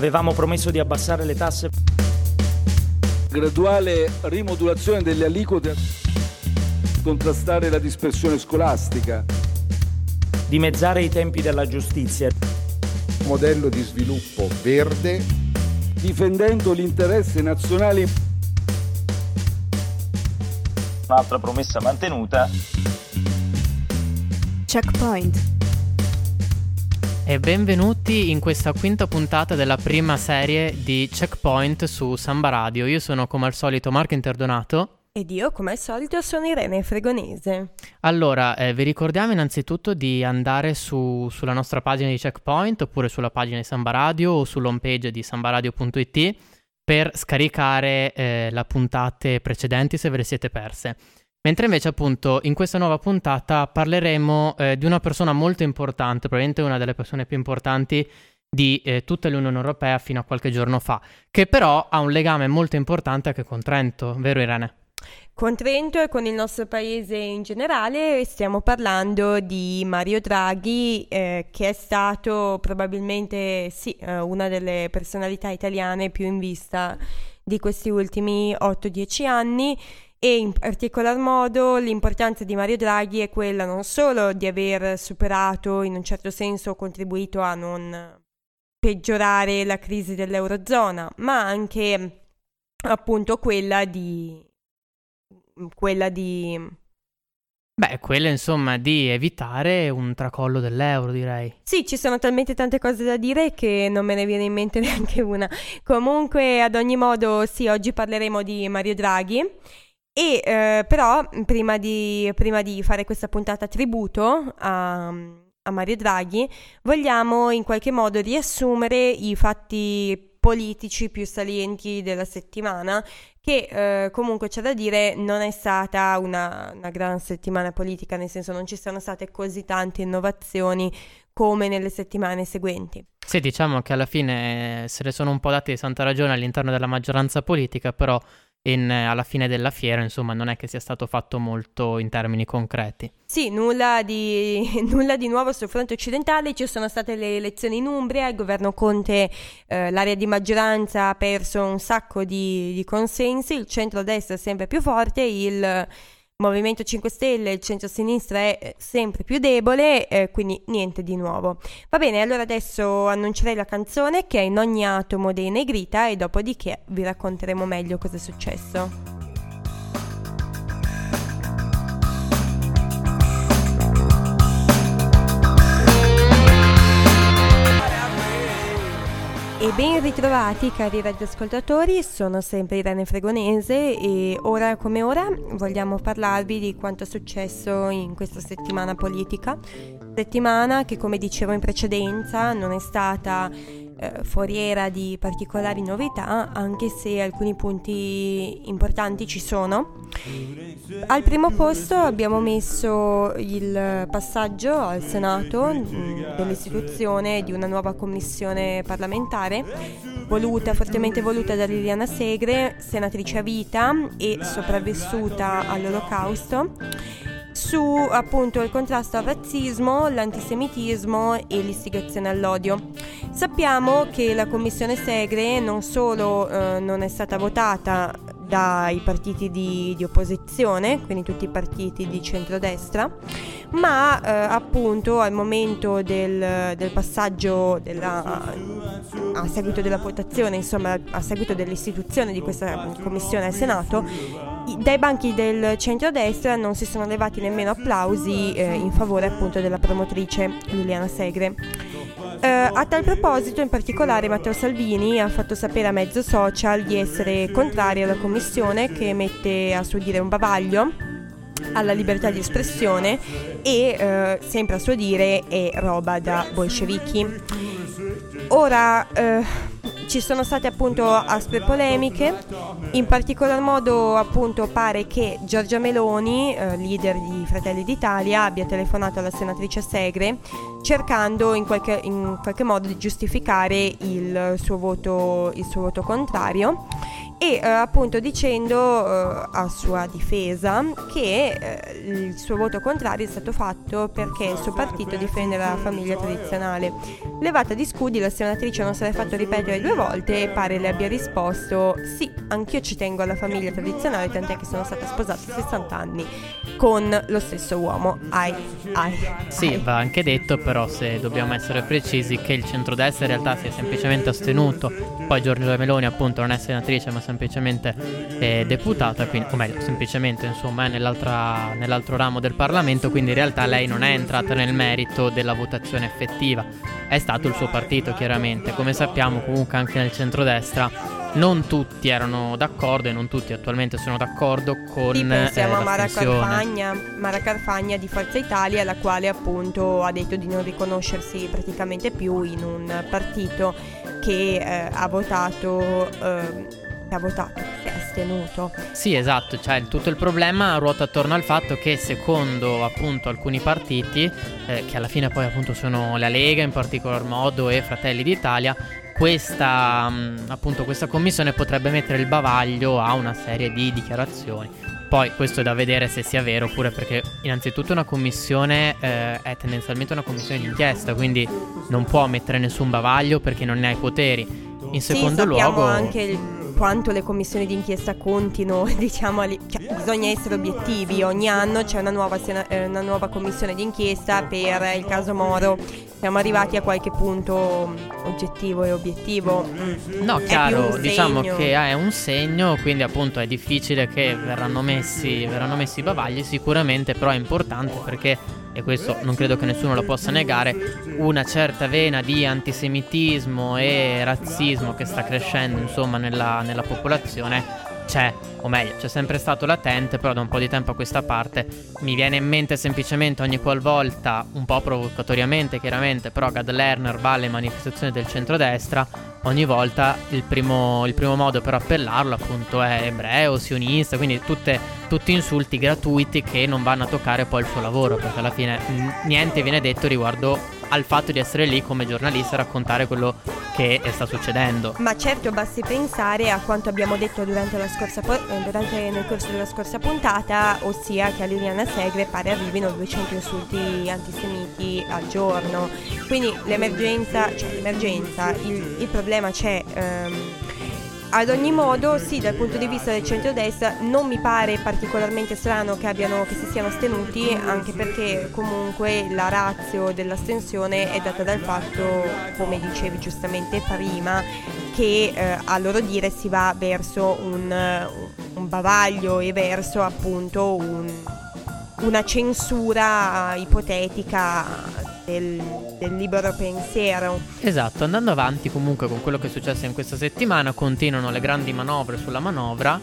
Avevamo promesso di abbassare le tasse. Graduale rimodulazione delle aliquote. Contrastare la dispersione scolastica. Dimezzare i tempi della giustizia. Modello di sviluppo verde. Difendendo l'interesse nazionale. Un'altra promessa mantenuta. Checkpoint e benvenuti in questa quinta puntata della prima serie di Checkpoint su Samba Radio. Io sono come al solito Marco Interdonato. Ed io, come al solito, sono Irene Fregonese. Allora, eh, vi ricordiamo innanzitutto di andare su, sulla nostra pagina di Checkpoint oppure sulla pagina di Samba Radio o sull'home page di sambaradio.it per scaricare eh, le puntate precedenti se ve le siete perse. Mentre invece appunto in questa nuova puntata parleremo eh, di una persona molto importante, probabilmente una delle persone più importanti di eh, tutta l'Unione Europea fino a qualche giorno fa, che però ha un legame molto importante anche con Trento, vero Irene? Con Trento e con il nostro paese in generale stiamo parlando di Mario Draghi eh, che è stato probabilmente sì, eh, una delle personalità italiane più in vista di questi ultimi 8-10 anni e in particolar modo l'importanza di Mario Draghi è quella non solo di aver superato, in un certo senso contribuito a non peggiorare la crisi dell'Eurozona, ma anche appunto quella di quella di Beh, quella insomma di evitare un tracollo dell'euro, direi. Sì, ci sono talmente tante cose da dire che non me ne viene in mente neanche una. Comunque, ad ogni modo, sì, oggi parleremo di Mario Draghi e eh, però prima di, prima di, fare questa puntata tributo a, a Mario Draghi, vogliamo in qualche modo riassumere i fatti politici più salienti della settimana, che eh, comunque c'è da dire non è stata una, una, gran settimana politica, nel senso non ci sono state così tante innovazioni come nelle settimane seguenti. Sì, diciamo che alla fine se ne sono un po' date di santa ragione all'interno della maggioranza politica, però in, alla fine della fiera, insomma, non è che sia stato fatto molto in termini concreti. Sì, nulla di, nulla di nuovo sul fronte occidentale, ci sono state le elezioni in Umbria, il governo Conte, eh, l'area di maggioranza ha perso un sacco di, di consensi, il centro-destra è sempre più forte, il Movimento 5 Stelle, il centro-sinistra è eh, sempre più debole, eh, quindi niente di nuovo. Va bene, allora adesso annuncerei la canzone che è in ogni atomo dei Negrita e dopodiché vi racconteremo meglio cosa è successo. Ben ritrovati cari radioascoltatori, sono sempre Irene Fregonese e ora come ora vogliamo parlarvi di quanto è successo in questa settimana politica. Settimana che come dicevo in precedenza non è stata eh, foriera di particolari novità, anche se alcuni punti importanti ci sono. Al primo posto abbiamo messo il passaggio al Senato mh, mm, dell'istituzione di una nuova commissione parlamentare, voluta, fortemente voluta da Liliana Segre, senatrice a vita e sopravvissuta all'olocausto su appunto il contrasto al razzismo, l'antisemitismo e l'istigazione all'odio. Sappiamo che la commissione Segre non solo eh, non è stata votata dai partiti di, di, opposizione, quindi tutti i partiti di centrodestra, ma eh, appunto al momento del, del passaggio della, a seguito della votazione, insomma a seguito dell'istituzione di questa commissione al Senato, dai banchi del centrodestra non si sono levati nemmeno applausi eh, in favore appunto della promotrice Liliana Segre. Uh, a tal proposito, in particolare, Matteo Salvini ha fatto sapere a mezzo social di essere contrario alla commissione che mette a suo dire un bavaglio alla libertà di espressione e, uh, sempre a suo dire, è roba da bolscevichi. Ora, uh, ci sono state appunto aspre polemiche, in particolar modo appunto pare che Giorgia Meloni, eh, leader di Fratelli d'Italia, abbia telefonato alla senatrice Segre cercando in qualche, in qualche modo di giustificare il suo voto, il suo voto contrario e eh, appunto dicendo eh, a sua difesa che eh, il suo voto contrario è stato fatto perché il suo partito difende la famiglia tradizionale. Levata di scudi, la senatrice non se l'è fatto ripetere due volte e pare le abbia risposto sì, anch'io ci tengo alla famiglia tradizionale, tant'è che sono stata sposata a 60 anni con lo stesso uomo. Ai, ai. Sì, va anche detto però se dobbiamo essere precisi che il centrodestra in realtà si è semplicemente astenuto, poi Giorgio Meloni appunto non è senatrice ma semplicemente eh, deputata, quindi, o meglio, semplicemente insomma è nell'altro ramo del Parlamento, quindi in realtà lei non è entrata nel merito della votazione effettiva, è stato il suo partito chiaramente, come sappiamo comunque anche nel centrodestra non tutti erano d'accordo e non tutti attualmente sono d'accordo con sì, pensiamo eh, a Mara Carfagna, Mara Carfagna di Forza Italia la quale appunto ha detto di non riconoscersi praticamente più in un partito che eh, ha votato eh, ha votato, si è astenuto. Sì, esatto, cioè tutto il problema ruota attorno al fatto che secondo appunto alcuni partiti, eh, che alla fine poi appunto sono la Lega in particolar modo e Fratelli d'Italia, questa, mm, appunto, questa commissione potrebbe mettere il bavaglio a una serie di dichiarazioni. Poi questo è da vedere se sia vero oppure perché innanzitutto una commissione eh, è tendenzialmente una commissione d'inchiesta, quindi non può mettere nessun bavaglio perché non ne ha i poteri. In secondo sì, luogo anche il quanto le commissioni d'inchiesta contino, diciamo, cioè, bisogna essere obiettivi. Ogni anno c'è una nuova, eh, una nuova commissione d'inchiesta per il caso Moro. Siamo arrivati a qualche punto oggettivo e obiettivo. Mm. No, chiaro, diciamo che è un segno, quindi appunto è difficile che verranno messi, verranno messi i bavagli, sicuramente però è importante perché e questo non credo che nessuno lo possa negare, una certa vena di antisemitismo e razzismo che sta crescendo insomma nella, nella popolazione c'è, o meglio, c'è sempre stato latente, però da un po' di tempo a questa parte mi viene in mente semplicemente ogni qualvolta, un po' provocatoriamente chiaramente, però Gad Lerner va alle manifestazioni del centrodestra, ogni volta il primo, il primo modo per appellarlo appunto è ebreo, sionista, quindi tutte, tutti insulti gratuiti che non vanno a toccare poi il suo lavoro, perché alla fine niente viene detto riguardo al fatto di essere lì come giornalista a raccontare quello che sta succedendo. Ma certo basti pensare a quanto abbiamo detto durante la scorsa po- eh, durante nel corso della scorsa puntata, ossia che a Liliana Segre pare arrivino 200 insulti antisemiti al giorno. Quindi l'emergenza, cioè l'emergenza, il, il problema c'è. Um, ad ogni modo, sì, dal punto di vista del centrodestra non mi pare particolarmente strano che, abbiano, che si siano astenuti, anche perché comunque la razio dell'astensione è data dal fatto, come dicevi giustamente prima, che eh, a loro dire si va verso un, un bavaglio e verso appunto un, una censura ipotetica del, del, libero pensiero. Esatto, andando avanti comunque con quello che è successo in questa settimana, continuano le grandi manovre sulla manovra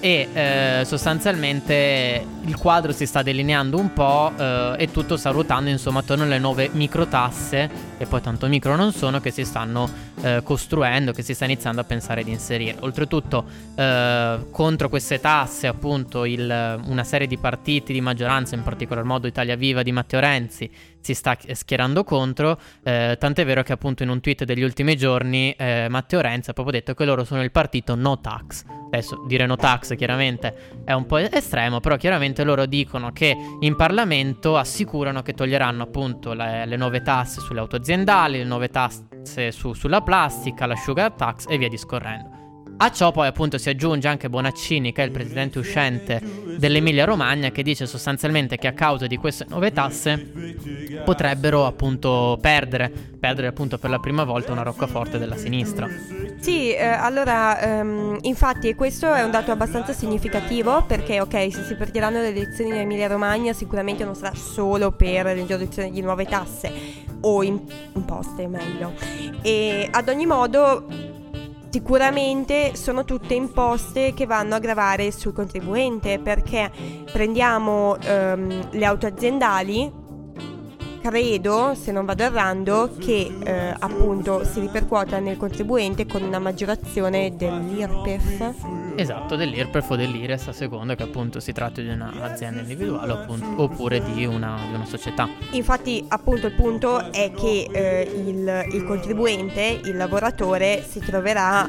e eh, sostanzialmente il quadro si sta delineando un po' eh, e tutto sta ruotando insomma attorno alle nuove microtasse che poi tanto micro non sono che si stanno eh, costruendo che si sta iniziando a pensare di inserire. Oltretutto eh, contro queste tasse appunto il, una serie di partiti di maggioranza in particolar modo Italia Viva di Matteo Renzi si sta schierando contro eh, tant'è vero che appunto in un tweet degli ultimi giorni eh, Matteo Renzi ha proprio detto che loro sono il partito no tax. Adesso dire no tax chiaramente è un po' estremo però chiaramente loro dicono che in Parlamento assicurano che toglieranno appunto le, le nuove tasse sulle auto aziendali, le nuove tasse su, sulla plastica, la sugar tax e via discorrendo. A ciò poi appunto si aggiunge anche Bonaccini che è il presidente uscente dell'Emilia Romagna che dice sostanzialmente che a causa di queste nuove tasse potrebbero appunto perdere, perdere appunto per la prima volta una roccaforte della sinistra. Sì, eh, allora ehm, infatti questo è un dato abbastanza significativo perché ok se si perderanno le elezioni in Emilia Romagna sicuramente non sarà solo per l'introduzione di nuove tasse o imposte meglio e ad ogni modo Sicuramente sono tutte imposte che vanno a gravare sul contribuente perché prendiamo ehm, le auto aziendali, credo, se non vado errando, che eh, appunto si ripercuota nel contribuente con una maggiorazione dell'IRPEF. Esatto, dell'IRPEF o dell'IRES a seconda che appunto si tratti di un'azienda individuale appunto, oppure di una, di una, società. Infatti appunto il punto è che eh, il, il contribuente, il lavoratore, si troverà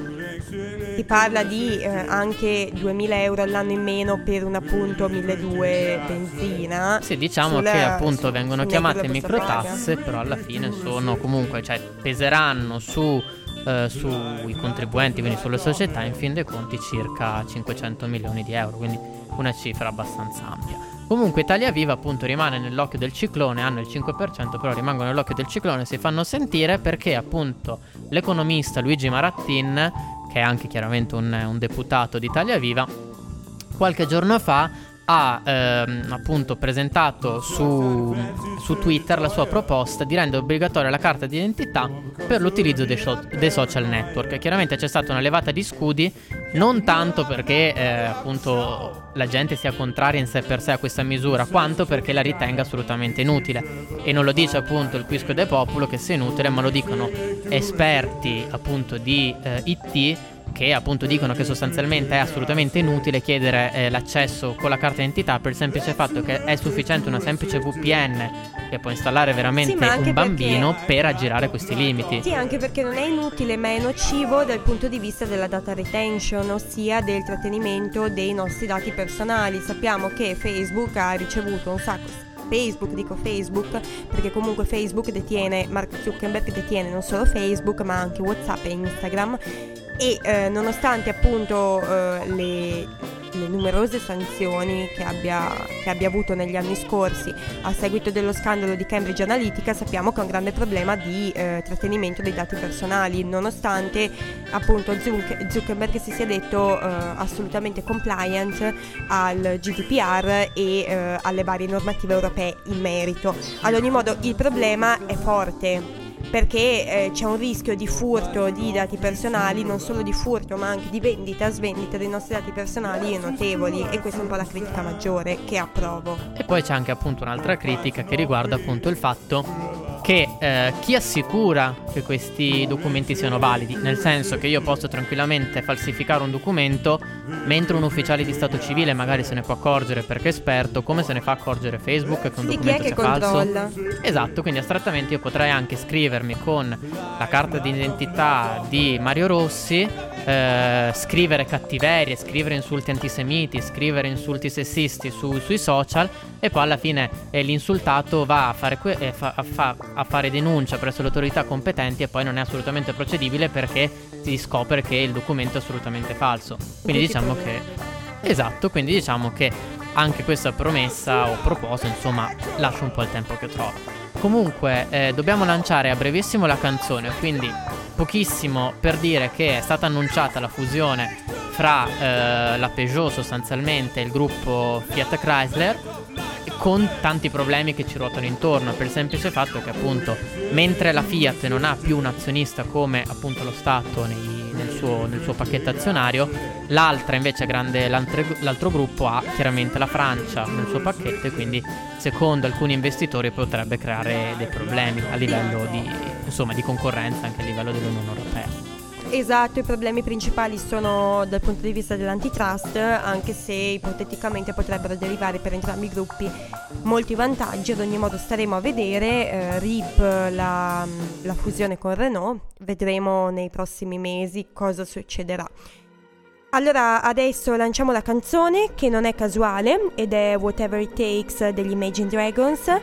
si parla di eh, anche 2000 euro all'anno in meno per un appunto 1200 benzina. Sì, diciamo sulla, che appunto vengono chiamate microtasse, però alla fine sono comunque, cioè peseranno su eh, sui contribuenti, quindi sulle società, in fin dei conti circa 500 milioni di euro, quindi una cifra abbastanza ampia. Comunque Italia Viva appunto rimane nell'occhio del ciclone, hanno il 5%, però rimangono nell'occhio del ciclone, si fanno sentire perché appunto l'economista Luigi Marattin, che è anche chiaramente un, un deputato di Italia Viva, qualche giorno fa ha ehm, appunto presentato su, su, Twitter la sua proposta di rendere obbligatoria la carta d'identità per l'utilizzo dei, so- dei, social network. Chiaramente c'è stata una levata di scudi, non tanto perché eh, appunto la gente sia contraria in sé per sé a questa misura, quanto perché la ritenga assolutamente inutile. E non lo dice appunto il Quisco de Populo che sia inutile, ma lo dicono esperti appunto di eh, IT che appunto dicono che sostanzialmente è assolutamente inutile chiedere eh, l'accesso con la carta d'identità per il semplice fatto che è sufficiente una semplice VPN che può installare veramente sì, un bambino perché... per aggirare questi limiti. Sì, anche perché non è inutile ma è nocivo dal punto di vista della data retention, ossia del trattenimento dei nostri dati personali. Sappiamo che Facebook ha ricevuto un sacco Facebook, dico Facebook, perché comunque Facebook detiene, Mark Zuckerberg detiene non solo Facebook ma anche Whatsapp e Instagram. E eh, nonostante appunto eh, le, le, numerose sanzioni che abbia, che abbia, avuto negli anni scorsi. A seguito dello scandalo di Cambridge Analytica sappiamo che è un grande problema di eh, trattenimento dei dati personali nonostante appunto Zuckerberg si sia detto eh, assolutamente compliant al GDPR e eh, alle varie normative europee in merito. Ad ogni modo il problema è forte perché eh, c'è un rischio di furto di dati personali, non solo di furto ma anche di vendita, svendita dei nostri dati personali notevoli e questa è un po' la critica maggiore che approvo. E poi c'è anche appunto un'altra critica che riguarda appunto il fatto che eh, chi assicura che questi documenti siano validi, nel senso che io posso tranquillamente falsificare un documento mentre un ufficiale di stato civile magari se ne può accorgere perché è esperto, come se ne fa accorgere Facebook che un sì, documento sia controlla? falso? Esatto, quindi astrattamente io potrei anche scrivermi con la carta d'identità di Mario Rossi, eh, scrivere cattiverie, scrivere insulti antisemiti, scrivere insulti sessisti su, sui social e poi alla fine eh, l'insultato va a fare, que- eh, fa- fa- a fare denuncia presso le autorità competenti e poi non è assolutamente procedibile perché si scopre che il documento è assolutamente falso. Quindi diciamo che... Esatto, quindi diciamo che anche questa promessa o proposta, insomma, lascia un po' il tempo che trova. Comunque, eh, dobbiamo lanciare a brevissimo la canzone, quindi pochissimo per dire che è stata annunciata la fusione fra eh, la Peugeot sostanzialmente e il gruppo Fiat Chrysler con tanti problemi che ci ruotano intorno, per il semplice fatto che appunto mentre la Fiat non ha più un azionista come appunto lo Stato nei, nel, suo, nel, suo, pacchetto azionario, l'altra invece grande, l'altro, gruppo ha chiaramente la Francia nel suo pacchetto e quindi secondo alcuni investitori potrebbe creare dei problemi a livello di, insomma, di concorrenza anche a livello dell'Unione Europea. Esatto, i problemi principali sono dal punto di vista dell'antitrust, anche se ipoteticamente potrebbero derivare per entrambi i gruppi molti vantaggi, ad ogni modo staremo a vedere, eh, RIP la, la fusione con Renault, vedremo nei prossimi mesi cosa succederà. Allora adesso lanciamo la canzone che non è casuale ed è Whatever It Takes degli Imagine Dragons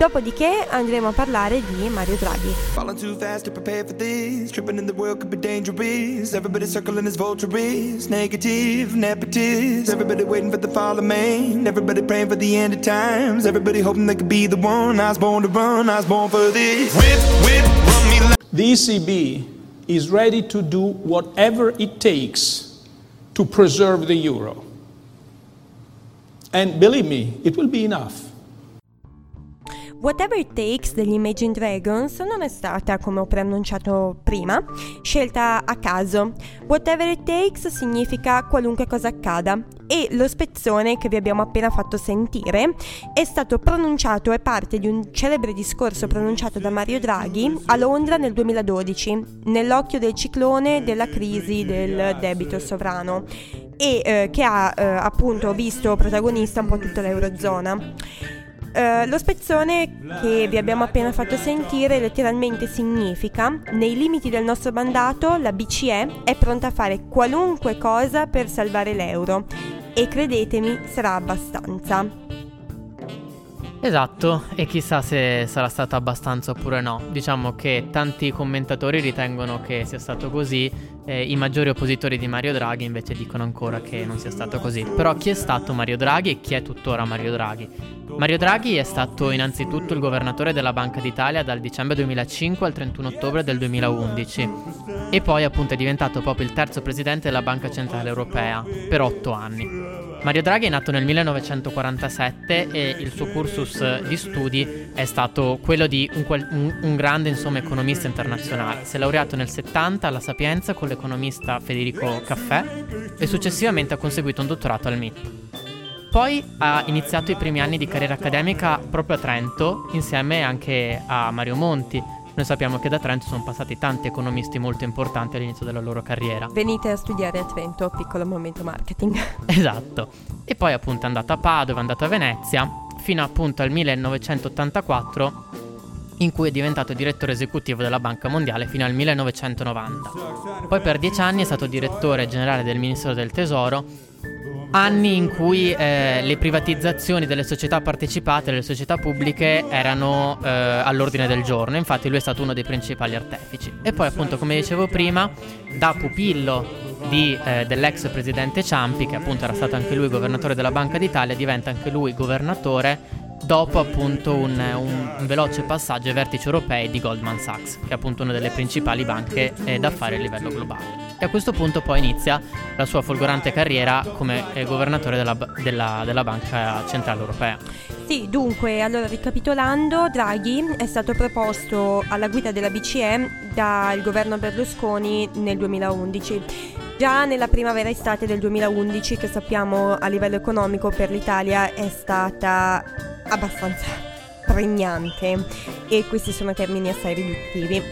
Dopodiché andremo a parlare di Mario Draghi. Falling too fast to prepare for this. Tripping in the world could be dangerous. Everybody circling as vultures. Negative, nepotist. Everybody waiting for the fall of man. Everybody praying for the end of times. Everybody hoping they could be the one. I was born to run. I was born for this. Whip, whip, run me like. The ECB is ready to do whatever it takes to preserve the euro. And believe me, it will be enough. Whatever It Takes degli Imagine Dragons non è stata, come ho preannunciato prima, scelta a caso. Whatever It Takes significa qualunque cosa accada e lo spezzone che vi abbiamo appena fatto sentire è stato pronunciato, è parte di un celebre discorso pronunciato da Mario Draghi a Londra nel 2012, nell'occhio del ciclone della crisi del debito sovrano e eh, che ha eh, appunto visto protagonista un po' tutta l'Eurozona. Uh, lo spezzone che vi abbiamo appena fatto sentire letteralmente significa nei limiti del nostro mandato la BCE è pronta a fare qualunque cosa per salvare l'euro e credetemi sarà abbastanza. Esatto, e chissà se sarà stato abbastanza oppure no. Diciamo che tanti commentatori ritengono che sia stato così, eh, i maggiori oppositori di Mario Draghi invece dicono ancora che non sia stato così. Però chi è stato Mario Draghi e chi è tuttora Mario Draghi? Mario Draghi è stato innanzitutto il governatore della Banca d'Italia dal dicembre 2005 al 31 ottobre del 2011 e poi appunto è diventato proprio il terzo presidente della Banca Centrale Europea per otto anni. Mario Draghi è nato nel 1947 e il suo cursus di studi è stato quello di un, un, un, grande insomma, economista internazionale. Si è laureato nel 70 alla Sapienza con l'economista Federico Caffè e successivamente ha conseguito un dottorato al MIT. Poi ha iniziato i primi anni di carriera accademica proprio a Trento insieme anche a Mario Monti, noi sappiamo che da Trento sono passati tanti economisti molto importanti all'inizio della loro carriera. Venite a studiare a Trento, piccolo momento marketing. Esatto. E poi appunto è andato a Padova, è andato a Venezia, fino appunto al 1984 in cui è diventato direttore esecutivo della Banca Mondiale fino al 1990. Poi per dieci anni è stato direttore generale del Ministero del Tesoro anni in cui eh, le privatizzazioni delle società partecipate, delle società pubbliche, erano eh, all'ordine del giorno. Infatti, lui è stato uno dei principali artefici. E poi, appunto, come dicevo prima, da pupillo di, eh, dell'ex presidente Ciampi, che appunto era stato anche lui governatore della Banca d'Italia, diventa anche lui governatore dopo appunto un, un, un, veloce passaggio ai vertici europei di Goldman Sachs, che è appunto una delle principali banche eh, d'affari a livello globale. E a questo punto poi inizia la sua folgorante carriera come eh, governatore della, della, della Banca Centrale Europea. Sì, dunque, allora ricapitolando, Draghi è stato proposto alla guida della BCE dal governo Berlusconi nel 2011. Già nella primavera-estate del 2011, che sappiamo a livello economico per l'Italia è stata abbastanza pregnante e questi sono termini assai riduttivi.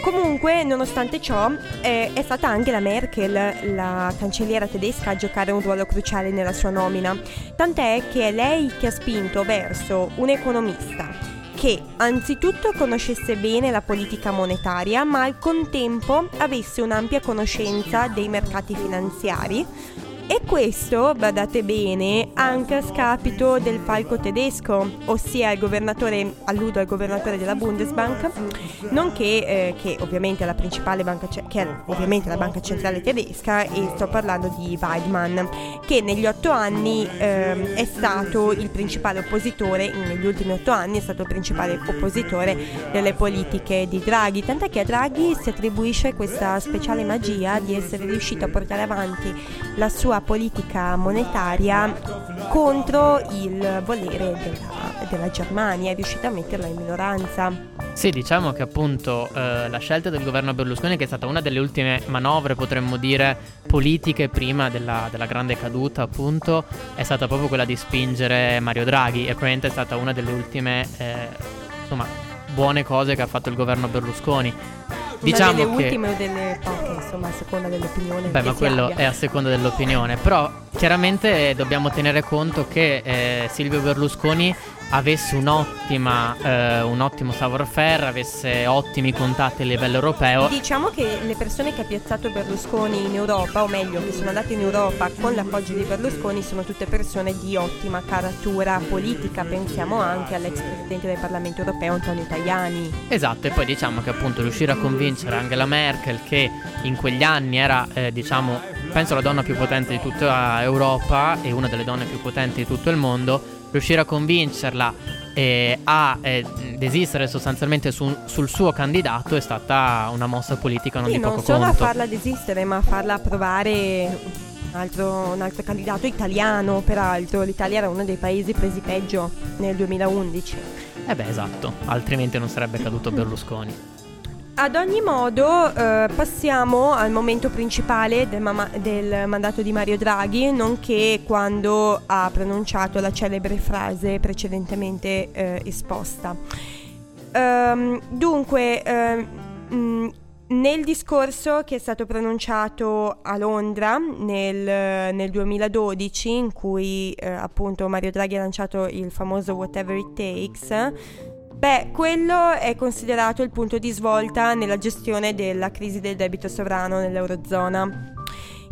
Comunque, nonostante ciò, eh, è stata anche la Merkel, la cancelliera tedesca, a giocare un ruolo cruciale nella sua nomina. Tant'è che è lei che ha spinto verso un economista che anzitutto conoscesse bene la politica monetaria, ma al contempo avesse un'ampia conoscenza dei mercati finanziari e questo, badate bene, anche a scapito del falco tedesco, ossia il governatore, alludo al governatore della Bundesbank, nonché eh, che ovviamente è la principale banca, che è ovviamente la banca centrale tedesca, e sto parlando di Weidmann, che negli otto anni eh, è stato il principale oppositore, negli ultimi otto anni è stato il principale oppositore delle politiche di Draghi, tant'è che a Draghi si attribuisce questa speciale magia di essere riuscito a portare avanti la sua politica monetaria contro il volere della, della Germania, è riuscita a metterla in minoranza. Sì, diciamo che appunto eh, la scelta del governo Berlusconi, che è stata una delle ultime manovre, potremmo dire, politiche prima della, della, grande caduta, appunto, è stata proprio quella di spingere Mario Draghi e probabilmente è stata una delle ultime, eh, insomma, buone cose che ha fatto il governo Berlusconi Diciamo delle che... ultime o delle poche, insomma, a seconda dell'opinione. Beh, ma quello abbia. è a seconda dell'opinione. Però chiaramente dobbiamo tenere conto che eh, Silvio Berlusconi avesse un'ottima, eh, un ottimo savoir-faire, avesse ottimi contatti a livello europeo. Diciamo che le persone che ha piazzato Berlusconi in Europa, o meglio, che sono andate in Europa con l'appoggio di Berlusconi, sono tutte persone di ottima caratura politica. Pensiamo anche all'ex presidente del Parlamento europeo Antonio Tajani. Esatto, e poi diciamo che appunto riuscire a convincere Angela Merkel, che in quegli anni era, eh, diciamo, penso la donna più potente di tutta Europa e una delle donne più potenti di tutto il mondo, riuscire a convincerla eh, a eh, desistere sostanzialmente su, sul suo candidato è stata una mossa politica non sì, di poco conto. Non solo a farla desistere, ma a farla approvare un altro, un altro candidato italiano, peraltro. L'Italia era uno dei paesi presi peggio nel 2011. Eh beh, esatto, altrimenti non sarebbe caduto Berlusconi. Ad ogni modo, eh, passiamo al momento principale del, mama- del, mandato di Mario Draghi, nonché quando ha pronunciato la celebre frase precedentemente eh, esposta. Um, dunque, um, Nel discorso che è stato pronunciato a Londra nel, nel 2012, in cui eh, appunto Mario Draghi ha lanciato il famoso Whatever It Takes, beh, quello è considerato il punto di svolta nella gestione della crisi del debito sovrano nell'Eurozona.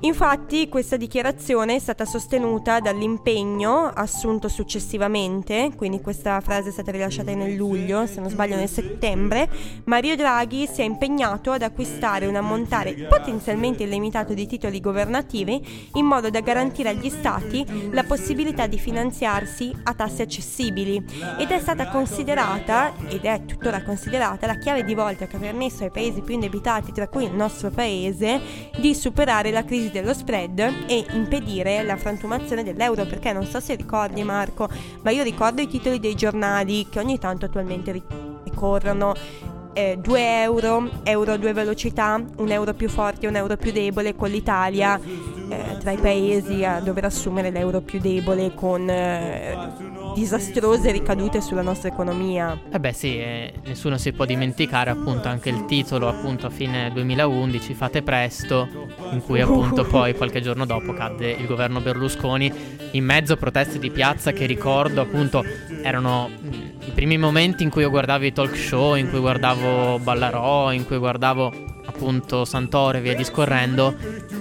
Infatti questa dichiarazione è stata sostenuta dall'impegno assunto successivamente, quindi questa frase è stata rilasciata nel luglio, se non sbaglio nel settembre, Mario Draghi si è impegnato ad acquistare un ammontare potenzialmente illimitato di titoli governativi in modo da garantire agli stati la possibilità di finanziarsi a tassi accessibili. Ed è stata considerata, ed è tuttora considerata, la chiave di volta che ha permesso ai paesi più indebitati, tra cui il nostro paese, di superare la crisi dello spread e impedire la frantumazione dell'euro perché non so se ricordi Marco ma io ricordo i titoli dei giornali che ogni tanto attualmente ricorrono. Eh, 2 euro, euro due velocità, un euro più forte un euro più debole con l'Italia eh, tra i paesi a dover assumere l'euro più debole con eh, disastrose ricadute sulla nostra economia. Eh beh sì, eh, nessuno si può dimenticare appunto anche il titolo appunto a fine 2011, Fate presto, in cui appunto poi qualche giorno dopo cadde il governo Berlusconi in mezzo a proteste di piazza che ricordo appunto erano mm, i primi momenti in cui io guardavo i talk show, in cui guardavo Ballarò, in cui guardavo appunto Santoro e via discorrendo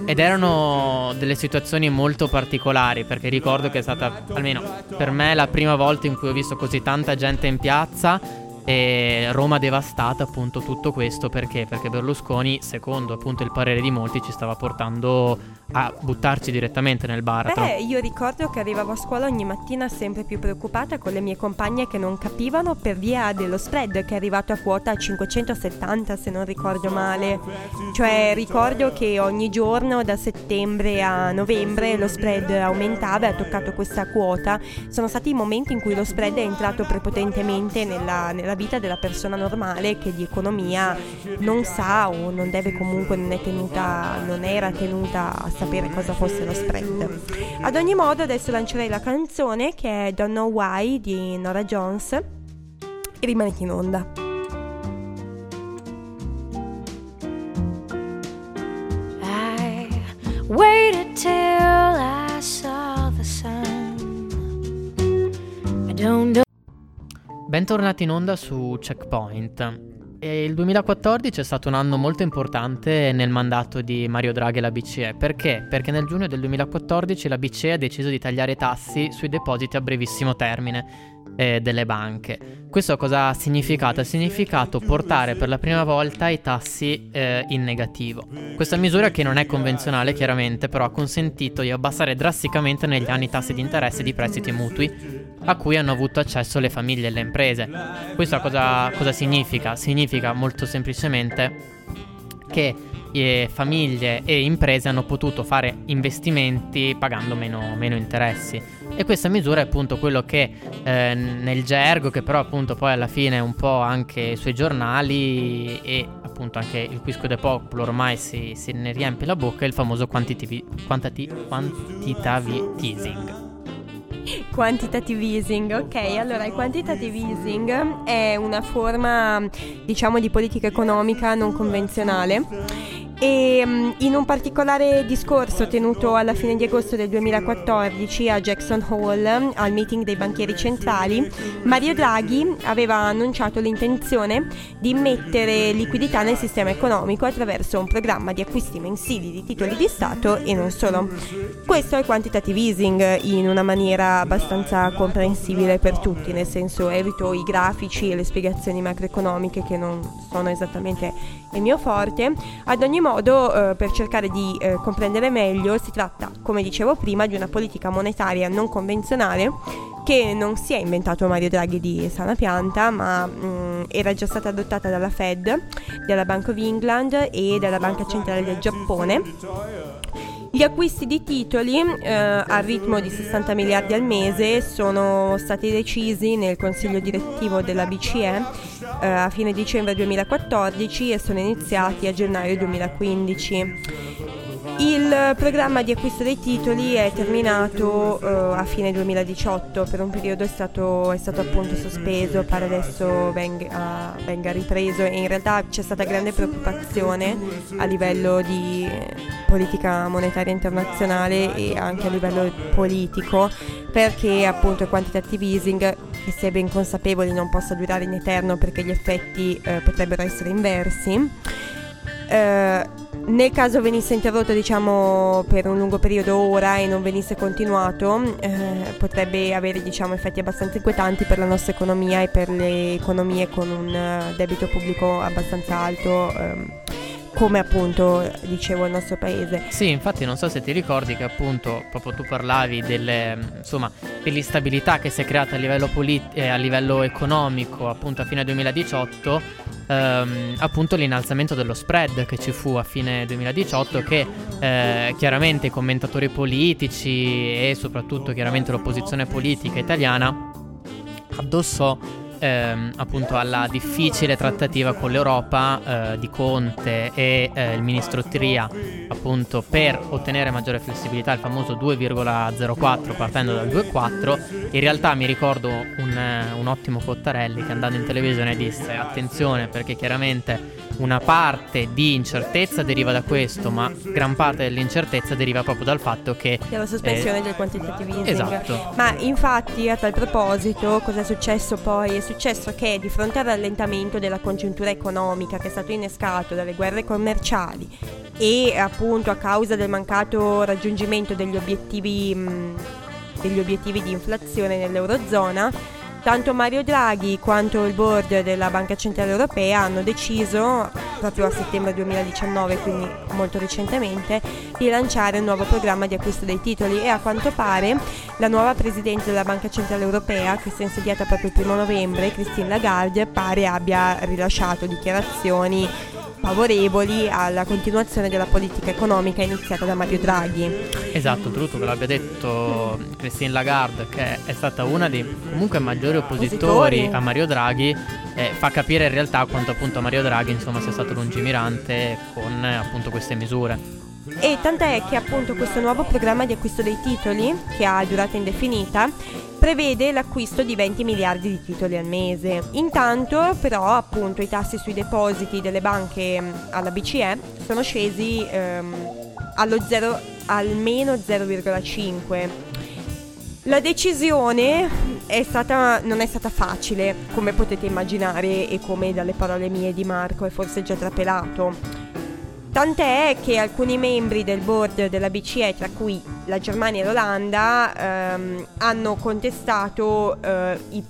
ed erano delle situazioni molto particolari perché ricordo che è stata almeno per me la prima volta in cui ho visto così tanta gente in piazza e Roma devastata appunto tutto questo perché? Perché Berlusconi, secondo appunto il parere di molti, ci stava portando a buttarci direttamente nel baratro. Beh, io ricordo che arrivavo a scuola ogni mattina sempre più preoccupata con le mie compagne che non capivano per via dello spread che è arrivato a quota 570 se non ricordo male. Cioè ricordo che ogni giorno da settembre a novembre lo spread aumentava e ha toccato questa quota. Sono stati i momenti in cui lo spread è entrato prepotentemente nella, nella vita della persona normale che di economia non sa o non deve comunque non, è tenuta, non era tenuta a sapere cosa fosse lo spread. Ad ogni modo adesso lancerei la canzone che è Don't Know Why di Nora Jones e rimanete in onda. Bentornati in onda su Checkpoint. E il 2014 è stato un anno molto importante nel mandato di Mario Draghi e la BCE. Perché? Perché nel giugno del 2014 la BCE ha deciso di tagliare tassi sui depositi a brevissimo termine eh, delle banche. Questo cosa ha significato? Ha significato portare per la prima volta i tassi eh, in negativo. Questa misura che non è convenzionale chiaramente, però ha consentito di abbassare drasticamente negli anni i tassi di interesse di prestiti mutui a cui hanno avuto accesso le famiglie e le imprese. Questo cosa, cosa significa? Significa molto semplicemente che e famiglie e imprese hanno potuto fare investimenti pagando meno, meno interessi. E questa misura è appunto quello che eh, nel gergo, che però appunto poi alla fine un po' anche sui giornali e appunto anche il Quisco de Popolo ormai si, si ne riempie la bocca, è il famoso quantitative, quantitative, quantitative easing. Quantitative easing, ok, allora il quantitative easing è una forma diciamo di politica economica non convenzionale e mm, in un particolare discorso tenuto alla fine di agosto del 2014 a Jackson Hall al meeting dei banchieri centrali, Mario Draghi aveva annunciato l'intenzione di mettere liquidità nel sistema economico attraverso un programma di acquisti mensili di titoli di Stato e non solo. Questo è quantitative easing in una maniera abbastanza comprensibile per tutti, nel senso evito i grafici e le spiegazioni macroeconomiche che non sono esattamente il mio forte. Ad ogni modo, eh, per cercare di eh, comprendere meglio, si tratta, come dicevo prima, di una politica monetaria non convenzionale che non si è inventato Mario Draghi di sana pianta, ma mh, mm, era già stata adottata dalla Fed, dalla Bank of England e dalla Banca Centrale del Giappone gli acquisti di titoli eh, a ritmo di 60 miliardi al mese sono stati decisi nel consiglio direttivo della BCE eh, a fine dicembre 2014 e sono iniziati a gennaio 2015. Il programma di acquisto dei titoli è terminato eh, a fine 2018, per un periodo è stato, è stato appunto sospeso, pare adesso venga, venga, ripreso e in realtà c'è stata grande preoccupazione a livello di politica monetaria internazionale e anche a livello politico perché appunto il quantitative easing, che si è ben consapevoli non possa durare in eterno perché gli effetti eh, potrebbero essere inversi. Eh, nel caso venisse interrotto diciamo per un lungo periodo ora e non venisse continuato eh, potrebbe avere diciamo effetti abbastanza inquietanti per la nostra economia e per le economie con un uh, debito pubblico abbastanza alto um, come appunto dicevo il nostro paese. Sì, infatti non so se ti ricordi che appunto proprio tu parlavi delle, insomma, dell'instabilità che si è creata a livello, polit- eh, a livello economico appunto a fine 2018 ehm, appunto l'innalzamento dello spread che ci fu a fine 2018 che eh, chiaramente i commentatori politici e soprattutto chiaramente l'opposizione politica italiana addossò ehm, appunto alla difficile trattativa con l'Europa eh, di Conte e eh, il ministro Tria appunto per ottenere maggiore flessibilità, il famoso 2,04 partendo dal 2,4. In realtà mi ricordo un, eh, un ottimo Cottarelli che andando in televisione disse attenzione perché chiaramente una parte di incertezza deriva da questo, ma gran parte dell'incertezza deriva proprio dal fatto che... Dalla sospensione eh, del quantitative easing. Esatto. Ma infatti a tal proposito cosa è successo poi? È successo che di fronte al rallentamento della congiuntura economica che è stato innescato dalle guerre commerciali e appunto a causa del mancato raggiungimento degli obiettivi, mh, degli obiettivi di inflazione nell'Eurozona, tanto Mario Draghi quanto il board della Banca Centrale Europea hanno deciso, proprio a settembre 2019, quindi molto recentemente, di lanciare un nuovo programma di acquisto dei titoli. E a quanto pare la nuova Presidente della Banca Centrale Europea, che si è insediata proprio il primo novembre, Christine Lagarde, pare abbia rilasciato dichiarazioni favorevoli alla continuazione della politica economica iniziata da Mario Draghi. Esatto, tutto che l'abbia detto Christine Lagarde, che è stata una dei comunque maggiori oppositori, oppositori. a Mario Draghi, eh, fa capire in realtà quanto appunto Mario Draghi insomma sia stato lungimirante con appunto queste misure. E tant'è che appunto questo nuovo programma di acquisto dei titoli, che ha durata indefinita, prevede l'acquisto di 20 miliardi di titoli al mese. Intanto però appunto i tassi sui depositi delle banche mm, alla BCE sono scesi ehm, allo 0, almeno 0,5. La decisione è stata, non è stata facile, come potete immaginare e come dalle parole mie di Marco è forse già trapelato Tant'è che alcuni membri del board della BCE, tra cui la Germania e l'Olanda, ehm, hanno contestato eh, i,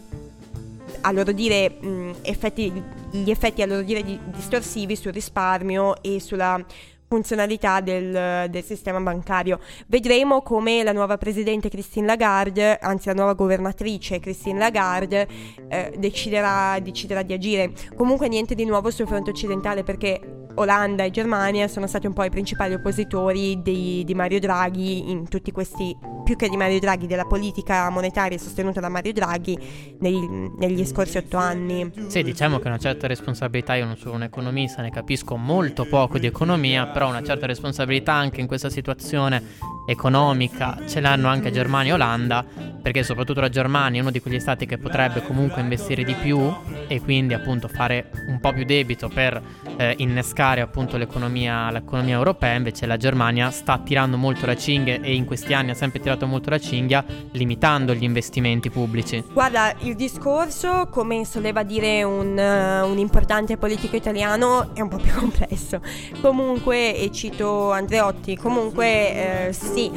a loro dire, mh, effetti, gli effetti a loro dire distorsivi sul risparmio e sulla funzionalità del, del, sistema bancario. Vedremo come la nuova presidente Christine Lagarde, anzi la nuova governatrice Christine Lagarde, eh, deciderà, deciderà di agire. Comunque niente di nuovo sul fronte occidentale perché Olanda e Germania sono stati un po' i principali oppositori di, di, Mario Draghi in tutti questi, più che di Mario Draghi, della politica monetaria sostenuta da Mario Draghi negli, negli scorsi otto anni. Sì, diciamo che una certa responsabilità, io non sono un economista, ne capisco molto poco di economia, però una certa responsabilità anche in questa situazione economica ce l'hanno anche Germania e Olanda, perché soprattutto la Germania è uno di quegli stati che potrebbe comunque investire di più e quindi appunto fare un po' più debito per eh, innescare appunto l'economia, l'economia, europea, invece la Germania sta tirando molto la cinghia e in questi anni ha sempre tirato molto la cinghia limitando gli investimenti pubblici. Guarda, il discorso, come soleva dire un, uh, un importante politico italiano, è un po' più complesso. Comunque, e cito Andreotti, comunque eh, sì.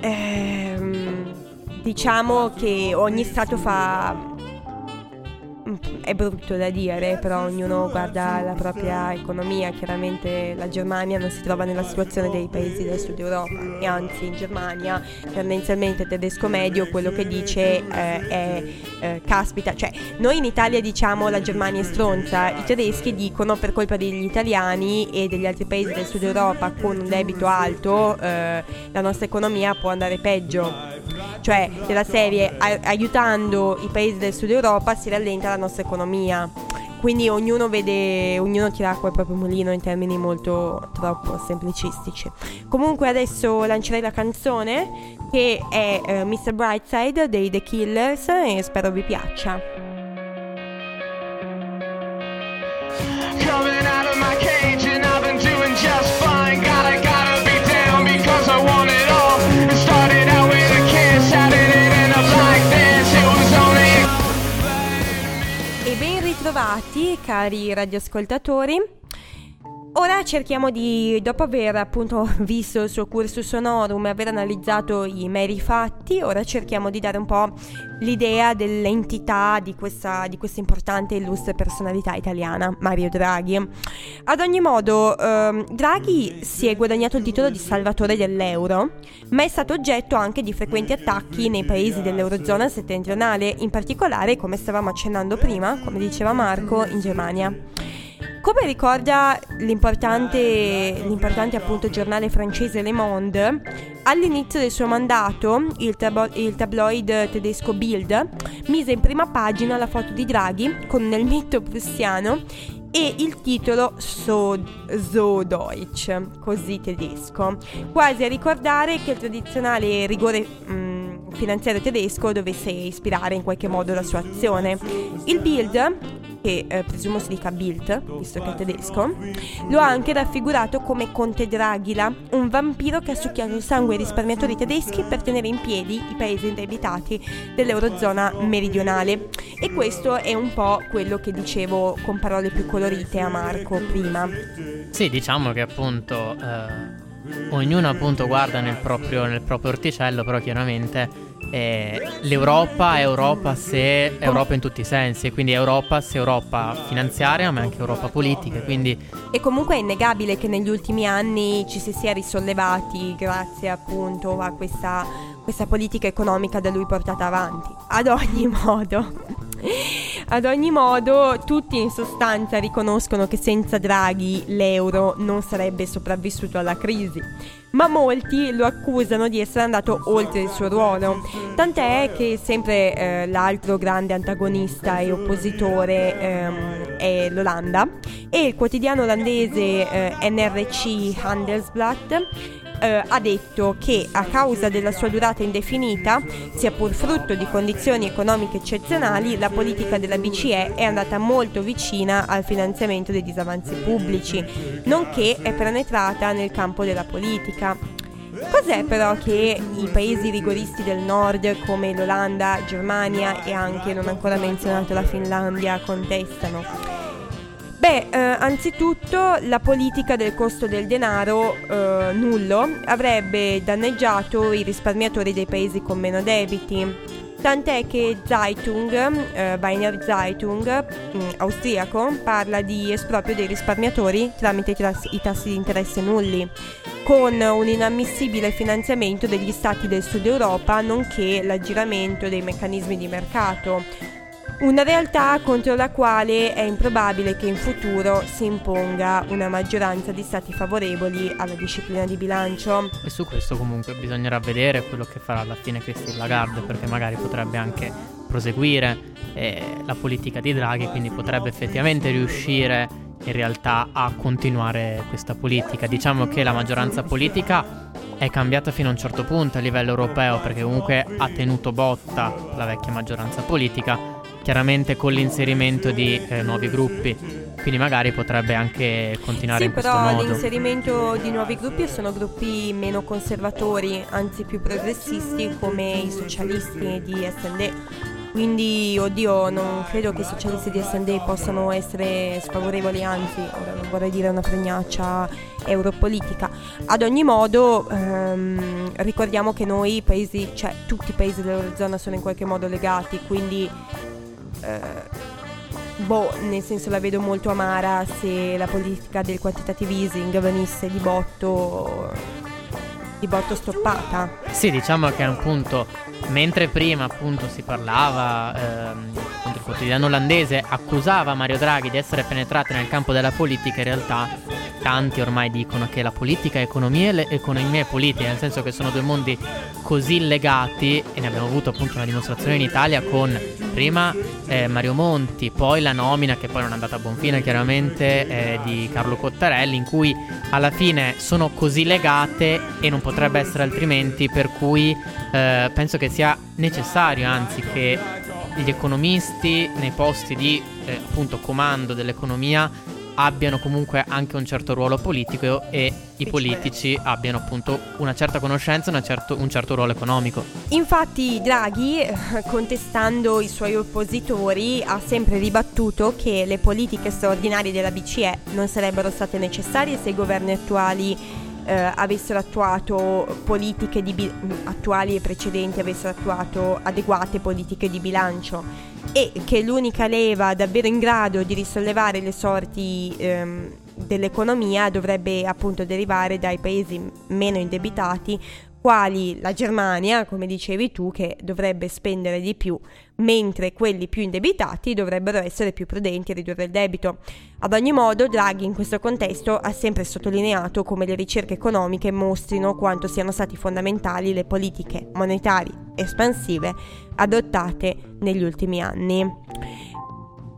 Ehm, diciamo che ogni Stato fa è brutto da dire, però ognuno guarda la propria economia. Chiaramente la Germania non si trova nella situazione dei paesi del sud Europa e anzi in Germania tendenzialmente il tedesco medio quello che dice eh, è eh, caspita, cioè noi in Italia diciamo la Germania è stronza, i tedeschi dicono per colpa degli italiani e degli altri paesi del sud Europa con un debito alto eh, la nostra economia può andare peggio cioè della serie aiutando i paesi del sud Europa si rallenta la nostra economia. quindi ognuno vede, ognuno tira acqua al proprio mulino in termini molto troppo semplicistici. Comunque adesso lancerei la canzone che è uh, Mr. Brightside dei The Killers e spero vi piaccia. Coming out of my cage and I've been doing just fine. Gotta, Ben ritrovati cari radioascoltatori. Ora cerchiamo di, dopo aver appunto visto il suo cursus sonorum e aver analizzato i meri fatti, ora cerchiamo di dare un po' l'idea dell'entità di questa, di questa importante e illustre personalità italiana, Mario Draghi. Ad ogni modo, ehm, Draghi si è guadagnato il titolo di salvatore dell'euro, ma è stato oggetto anche di frequenti attacchi nei paesi dell'Eurozona settentrionale, in particolare, come stavamo accennando prima, come diceva Marco, in Germania. Come ricorda l'importante, l'importante giornale francese Le Monde, all'inizio del suo mandato il, tab- il, tabloid tedesco Bild mise in prima pagina la foto di Draghi con il mito prussiano e il titolo So, so Deutsch, così tedesco, quasi a ricordare che il tradizionale rigore mh, mm, finanziario tedesco dovesse ispirare in qualche modo la sua azione. Il Bild che eh, presumo si dica Bild, visto che è tedesco, lo ha anche raffigurato come Conte Draghila, un vampiro che ha succhiato il sangue ai risparmiatori tedeschi per tenere in piedi i paesi indebitati dell'Eurozona meridionale. E questo è un po' quello che dicevo con parole più colorite a Marco prima. Sì, diciamo che appunto eh, ognuno appunto guarda nel proprio, nel proprio orticello, però chiaramente eh, l'Europa è Europa se Europa in tutti i sensi, quindi Europa se Europa finanziaria ma anche Europa politica. Quindi... E comunque è innegabile che negli ultimi anni ci si sia risollevati grazie appunto a questa, questa politica economica da lui portata avanti. Ad ogni modo. Ad ogni modo, tutti in sostanza riconoscono che senza Draghi l'euro non sarebbe sopravvissuto alla crisi, ma molti lo accusano di essere andato oltre il suo ruolo. Tant'è che sempre eh, l'altro grande antagonista e oppositore ehm, è l'Olanda e il quotidiano olandese eh, NRC Handelsblatt eh, ha detto che a causa della sua durata indefinita, sia pur frutto di condizioni economiche eccezionali, la politica della BCE è andata molto vicina al finanziamento dei disavanzi pubblici, nonché è penetrata nel campo della politica. Cos'è però che i paesi rigoristi del nord come l'Olanda, Germania e anche non ancora menzionato la Finlandia contestano? Beh, eh, anzitutto la politica del costo del denaro eh, nullo avrebbe danneggiato i risparmiatori dei paesi con meno debiti. Tant'è che Zeitung, eh, Weiner Zeitung, mh, mm, austriaco, parla di esproprio dei risparmiatori tramite i tassi, i tassi di interesse nulli, con un inammissibile finanziamento degli stati del sud Europa, nonché l'aggiramento dei meccanismi di mercato una realtà contro la quale è improbabile che in futuro si imponga una maggioranza di stati favorevoli alla disciplina di bilancio. E su questo comunque bisognerà vedere quello che farà alla fine Christine Lagarde, perché magari potrebbe anche proseguire eh, la politica di Draghi, quindi potrebbe effettivamente riuscire in realtà a continuare questa politica. Diciamo che la maggioranza politica è cambiata fino a un certo punto a livello europeo perché comunque ha tenuto botta la vecchia maggioranza politica chiaramente con l'inserimento di eh, nuovi gruppi. Quindi magari potrebbe anche continuare sì, in questo modo. Sì, però l'inserimento di nuovi gruppi sono gruppi meno conservatori, anzi più progressisti come i socialisti di SD. Quindi, oddio, non credo che i socialisti di SD possano essere sfavorevoli, anzi, ora non vorrei dire una fregnaccia europolitica. Ad ogni modo, ehm, ricordiamo che noi, paesi, cioè tutti i paesi dell'Eurozona sono in qualche modo legati, quindi boh, nel senso la vedo molto amara se la politica del quantitative easing venisse di botto di botto stoppata. Sì, diciamo che appunto mentre prima appunto si parlava ehm, il quotidiano olandese accusava Mario Draghi di essere penetrato nel campo della politica, in realtà tanti ormai dicono che la politica è economia e l'economia è politica, nel senso che sono due mondi così legati e ne abbiamo avuto appunto una dimostrazione in Italia con prima eh, Mario Monti, poi la nomina che poi non è andata a buon fine chiaramente eh, di Carlo Cottarelli in cui alla fine sono così legate e non potrebbe essere altrimenti per cui eh, penso che sia necessario anzi che gli economisti nei posti di eh, appunto comando dell'economia abbiano comunque anche un certo ruolo politico e i politici abbiano appunto una certa conoscenza e certo, un certo ruolo economico. Infatti Draghi, contestando i suoi oppositori, ha sempre ribattuto che le politiche straordinarie della BCE non sarebbero state necessarie se i governi attuali eh, avessero attuato politiche di bi- attuali e precedenti avessero attuato adeguate politiche di bilancio e che l'unica leva davvero in grado di risollevare le sorti ehm, dell'economia dovrebbe appunto derivare dai paesi meno indebitati quali la Germania, come dicevi tu, che dovrebbe spendere di più, mentre quelli più indebitati dovrebbero essere più prudenti e ridurre il debito. Ad ogni modo, Draghi in questo contesto ha sempre sottolineato come le ricerche economiche mostrino quanto siano stati fondamentali le politiche monetarie espansive adottate negli ultimi anni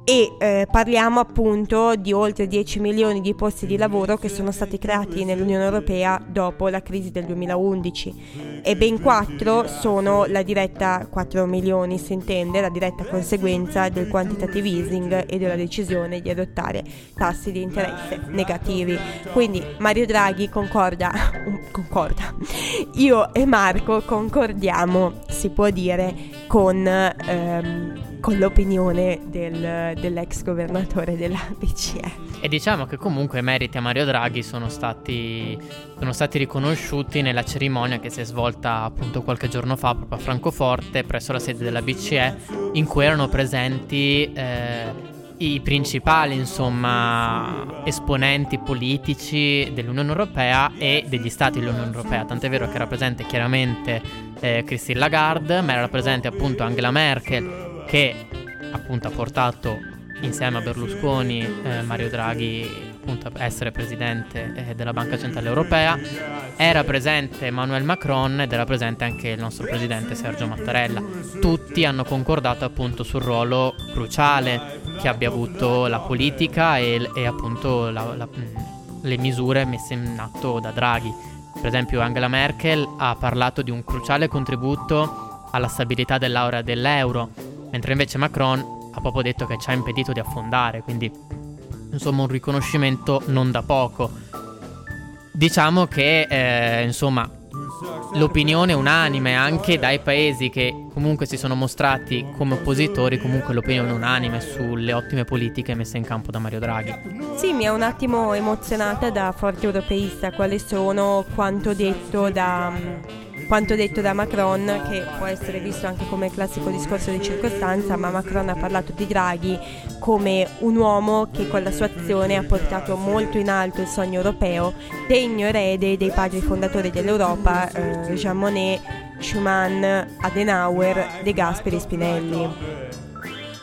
e eh, parliamo appunto di oltre 10 milioni di posti di lavoro che sono stati creati nell'Unione Europea dopo la crisi del 2011 e ben 4 sono la diretta 4 milioni si intende la diretta conseguenza del quantitative easing e della decisione di adottare tassi di interesse negativi. Quindi Mario Draghi concorda concorda. Io e Marco concordiamo si può dire con ehm, con l'opinione del, dell'ex governatore della BCE. E diciamo che comunque i meriti a Mario Draghi sono stati, sono stati riconosciuti nella cerimonia che si è svolta appunto qualche giorno fa proprio a Francoforte presso la sede della BCE in cui erano presenti eh, i principali insomma esponenti politici dell'Unione Europea e degli stati dell'Unione Europea tant'è vero che era presente chiaramente eh, Christine Lagarde ma era presente appunto Angela Merkel che appunto ha portato insieme a Berlusconi eh, Mario Draghi appunto a essere presidente eh, della Banca Centrale Europea. Era presente Emmanuel Macron ed era presente anche il nostro presidente Sergio Mattarella. Tutti hanno concordato appunto sul ruolo cruciale che abbia avuto la politica e, e appunto la, la, le misure messe in atto da Draghi. Per esempio Angela Merkel ha parlato di un cruciale contributo alla stabilità dell'aura dell'euro mentre invece Macron ha proprio detto che ci ha impedito di affondare, quindi insomma un riconoscimento non da poco. Diciamo che eh, insomma l'opinione unanime anche dai paesi che comunque si sono mostrati come oppositori, comunque l'opinione unanime sulle ottime politiche messe in campo da Mario Draghi. Sì, mi ha un attimo emozionata da forte europeista quali sono quanto detto da quanto detto da Macron, che può essere visto anche come classico discorso di circostanza, ma Macron ha parlato di Draghi come un uomo che con la sua azione ha portato molto in alto il sogno europeo, degno erede dei padri fondatori dell'Europa, eh, Jean Monnet, Schumann, Adenauer, De Gasperi e Spinelli.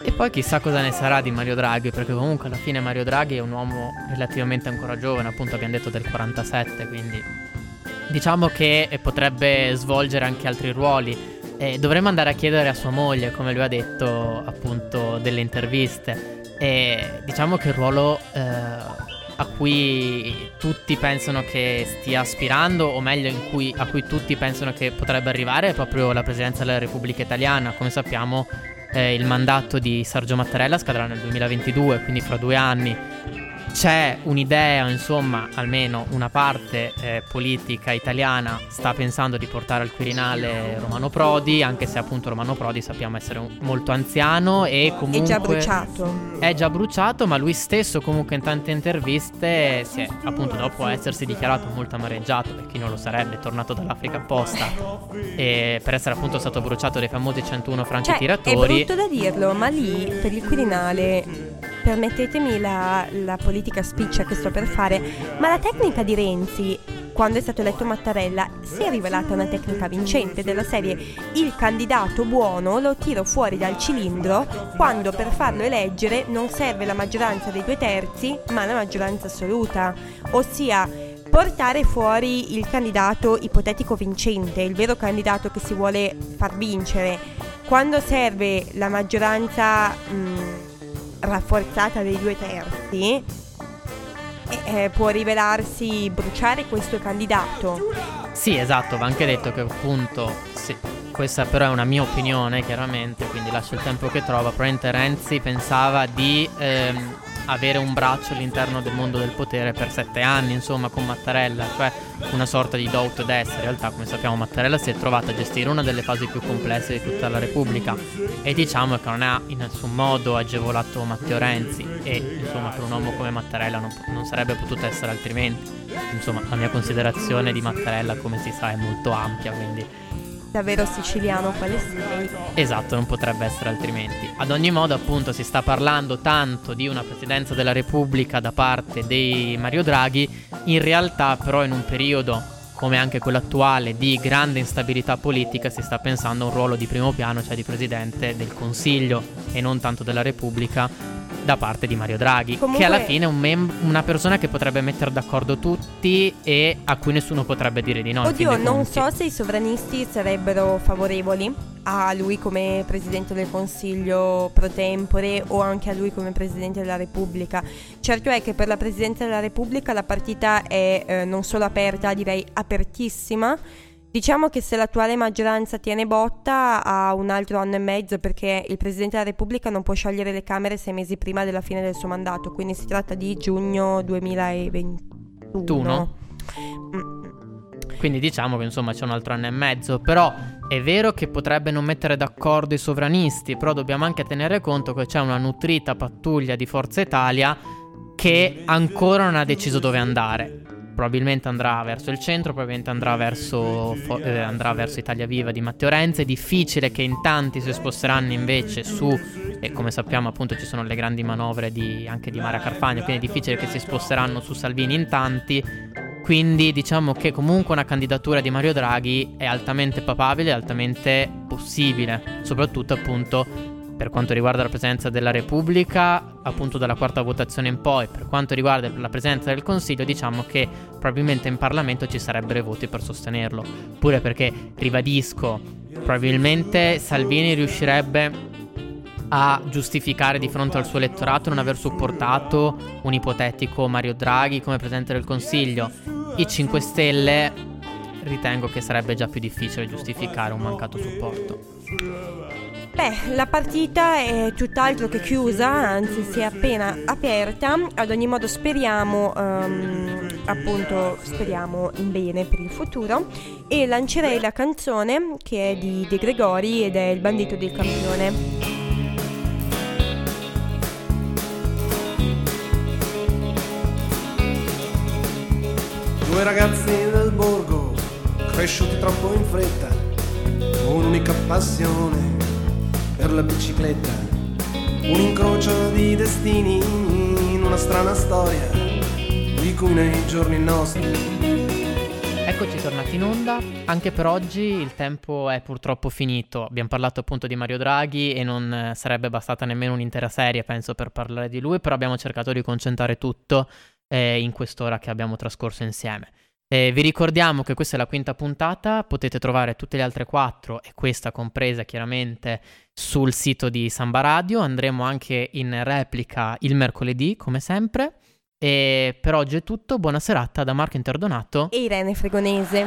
E poi chissà cosa ne sarà di Mario Draghi, perché comunque alla fine Mario Draghi è un uomo relativamente ancora giovane, appunto abbiamo detto del 47, quindi diciamo che potrebbe svolgere anche altri ruoli. E dovremmo andare a chiedere a sua moglie, come lui ha detto appunto delle interviste. E diciamo che il ruolo eh, a cui tutti pensano che stia aspirando, o meglio cui, a cui tutti pensano che potrebbe arrivare, è proprio la presidenza della Repubblica Italiana. Come sappiamo eh, il mandato di Sergio Mattarella scadrà nel 2022, quindi fra due anni c'è un'idea, insomma, almeno una parte eh, politica italiana sta pensando di portare al Quirinale Romano Prodi, anche se appunto Romano Prodi sappiamo essere un, molto anziano e comunque... È già bruciato. È già bruciato, ma lui stesso comunque in tante interviste si è, appunto dopo essersi dichiarato molto amareggiato, per chi non lo sarebbe, tornato dall'Africa apposta, e per essere appunto stato bruciato dai famosi 101 franchi cioè, tiratori. È brutto da dirlo, ma lì per il Quirinale permettetemi la, la politica spiccia che sto per fare, ma la tecnica di Renzi quando è stato eletto Mattarella, si è rivelata una tecnica vincente della serie il candidato buono lo tiro fuori dal cilindro quando per farlo eleggere non serve la maggioranza dei due terzi ma la maggioranza assoluta, ossia portare fuori il candidato ipotetico vincente, il vero candidato che si vuole far vincere. Quando serve la maggioranza mh, rafforzata dei due terzi, eh, può rivelarsi bruciare questo candidato. Sì, esatto, va anche detto che appunto, sì, questa però è una mia opinione chiaramente, quindi lascio il tempo che trova, probabilmente Renzi pensava di ehm, avere un braccio all'interno del mondo del potere per sette anni, insomma, con Mattarella, cioè una sorta di do out des. In realtà, come sappiamo, Mattarella si è trovata a gestire una delle fasi più complesse di tutta la Repubblica e diciamo che non ha in nessun modo agevolato Matteo Renzi e insomma per un uomo come Mattarella non, non sarebbe potuto essere altrimenti. Insomma, la mia considerazione di Mattarella, come si sa, è molto ampia, quindi davvero siciliano quale sei. Esatto, non potrebbe essere altrimenti. Ad ogni modo, appunto, si sta parlando tanto di una presidenza della Repubblica da parte di Mario Draghi, in realtà però in un periodo come anche quello attuale di grande instabilità politica si sta pensando a un ruolo di primo piano, cioè di presidente del Consiglio e non tanto della Repubblica da parte di Mario Draghi, Comunque- che alla fine è un mem- una persona che potrebbe mettere d'accordo tutti e a cui nessuno potrebbe dire di no. Oddio, non so se i sovranisti sarebbero favorevoli a lui come presidente del Consiglio pro tempore o anche a lui come presidente della Repubblica. Certo è che per la presidenza della Repubblica la partita è eh, non solo aperta, direi apertissima. Diciamo che se l'attuale maggioranza tiene botta ha un altro anno e mezzo perché il Presidente della Repubblica non può sciogliere le Camere sei mesi prima della fine del suo mandato, quindi si tratta di giugno 2021. Tuno. Mm. Quindi diciamo che insomma c'è un altro anno e mezzo, però è vero che potrebbe non mettere d'accordo i sovranisti, però dobbiamo anche tenere conto che c'è una nutrita pattuglia di Forza Italia che ancora non ha deciso dove andare. Probabilmente andrà verso il centro, probabilmente andrà verso, eh, andrà verso Italia Viva di Matteo Renzi. È difficile che in tanti si sposteranno invece su, e come sappiamo appunto ci sono le grandi manovre di- anche di Mara Carfagna, quindi è difficile che si sposteranno su Salvini in tanti. Quindi diciamo che comunque una candidatura di Mario Draghi è altamente papabile, altamente possibile, soprattutto appunto per quanto riguarda la presenza della Repubblica, appunto dalla quarta votazione in poi, per quanto riguarda la presenza del Consiglio, diciamo che probabilmente in Parlamento ci sarebbero i voti per sostenerlo. Pure perché, ribadisco, probabilmente Salvini riuscirebbe a giustificare di fronte al suo elettorato non aver supportato un ipotetico Mario Draghi come Presidente del Consiglio. I 5 Stelle ritengo che sarebbe già più difficile giustificare un mancato supporto. Beh, la partita è tutt'altro che chiusa, anzi si è appena aperta. Ad ogni modo speriamo, ehm, appunto, speriamo in bene per il futuro. E lancerei la canzone che è di De Gregori ed è Il bandito del campione. Due ragazzi del borgo, cresciuti troppo in fretta, un'unica passione per la bicicletta, un incrocio di destini in una strana storia, di cui nei giorni nostri. Eccoci tornati in onda, anche per oggi il tempo è purtroppo finito, abbiamo parlato appunto di Mario Draghi e non eh, sarebbe bastata nemmeno un'intera serie penso per parlare di lui, però abbiamo cercato di concentrare tutto eh, in quest'ora che abbiamo trascorso insieme. Eh, vi ricordiamo che questa è la quinta puntata, potete trovare tutte le altre quattro e questa compresa chiaramente sul sito di Samba Radio, andremo anche in replica il mercoledì come sempre. E per oggi è tutto, buona serata da Marco Interdonato E Irene Fregonese.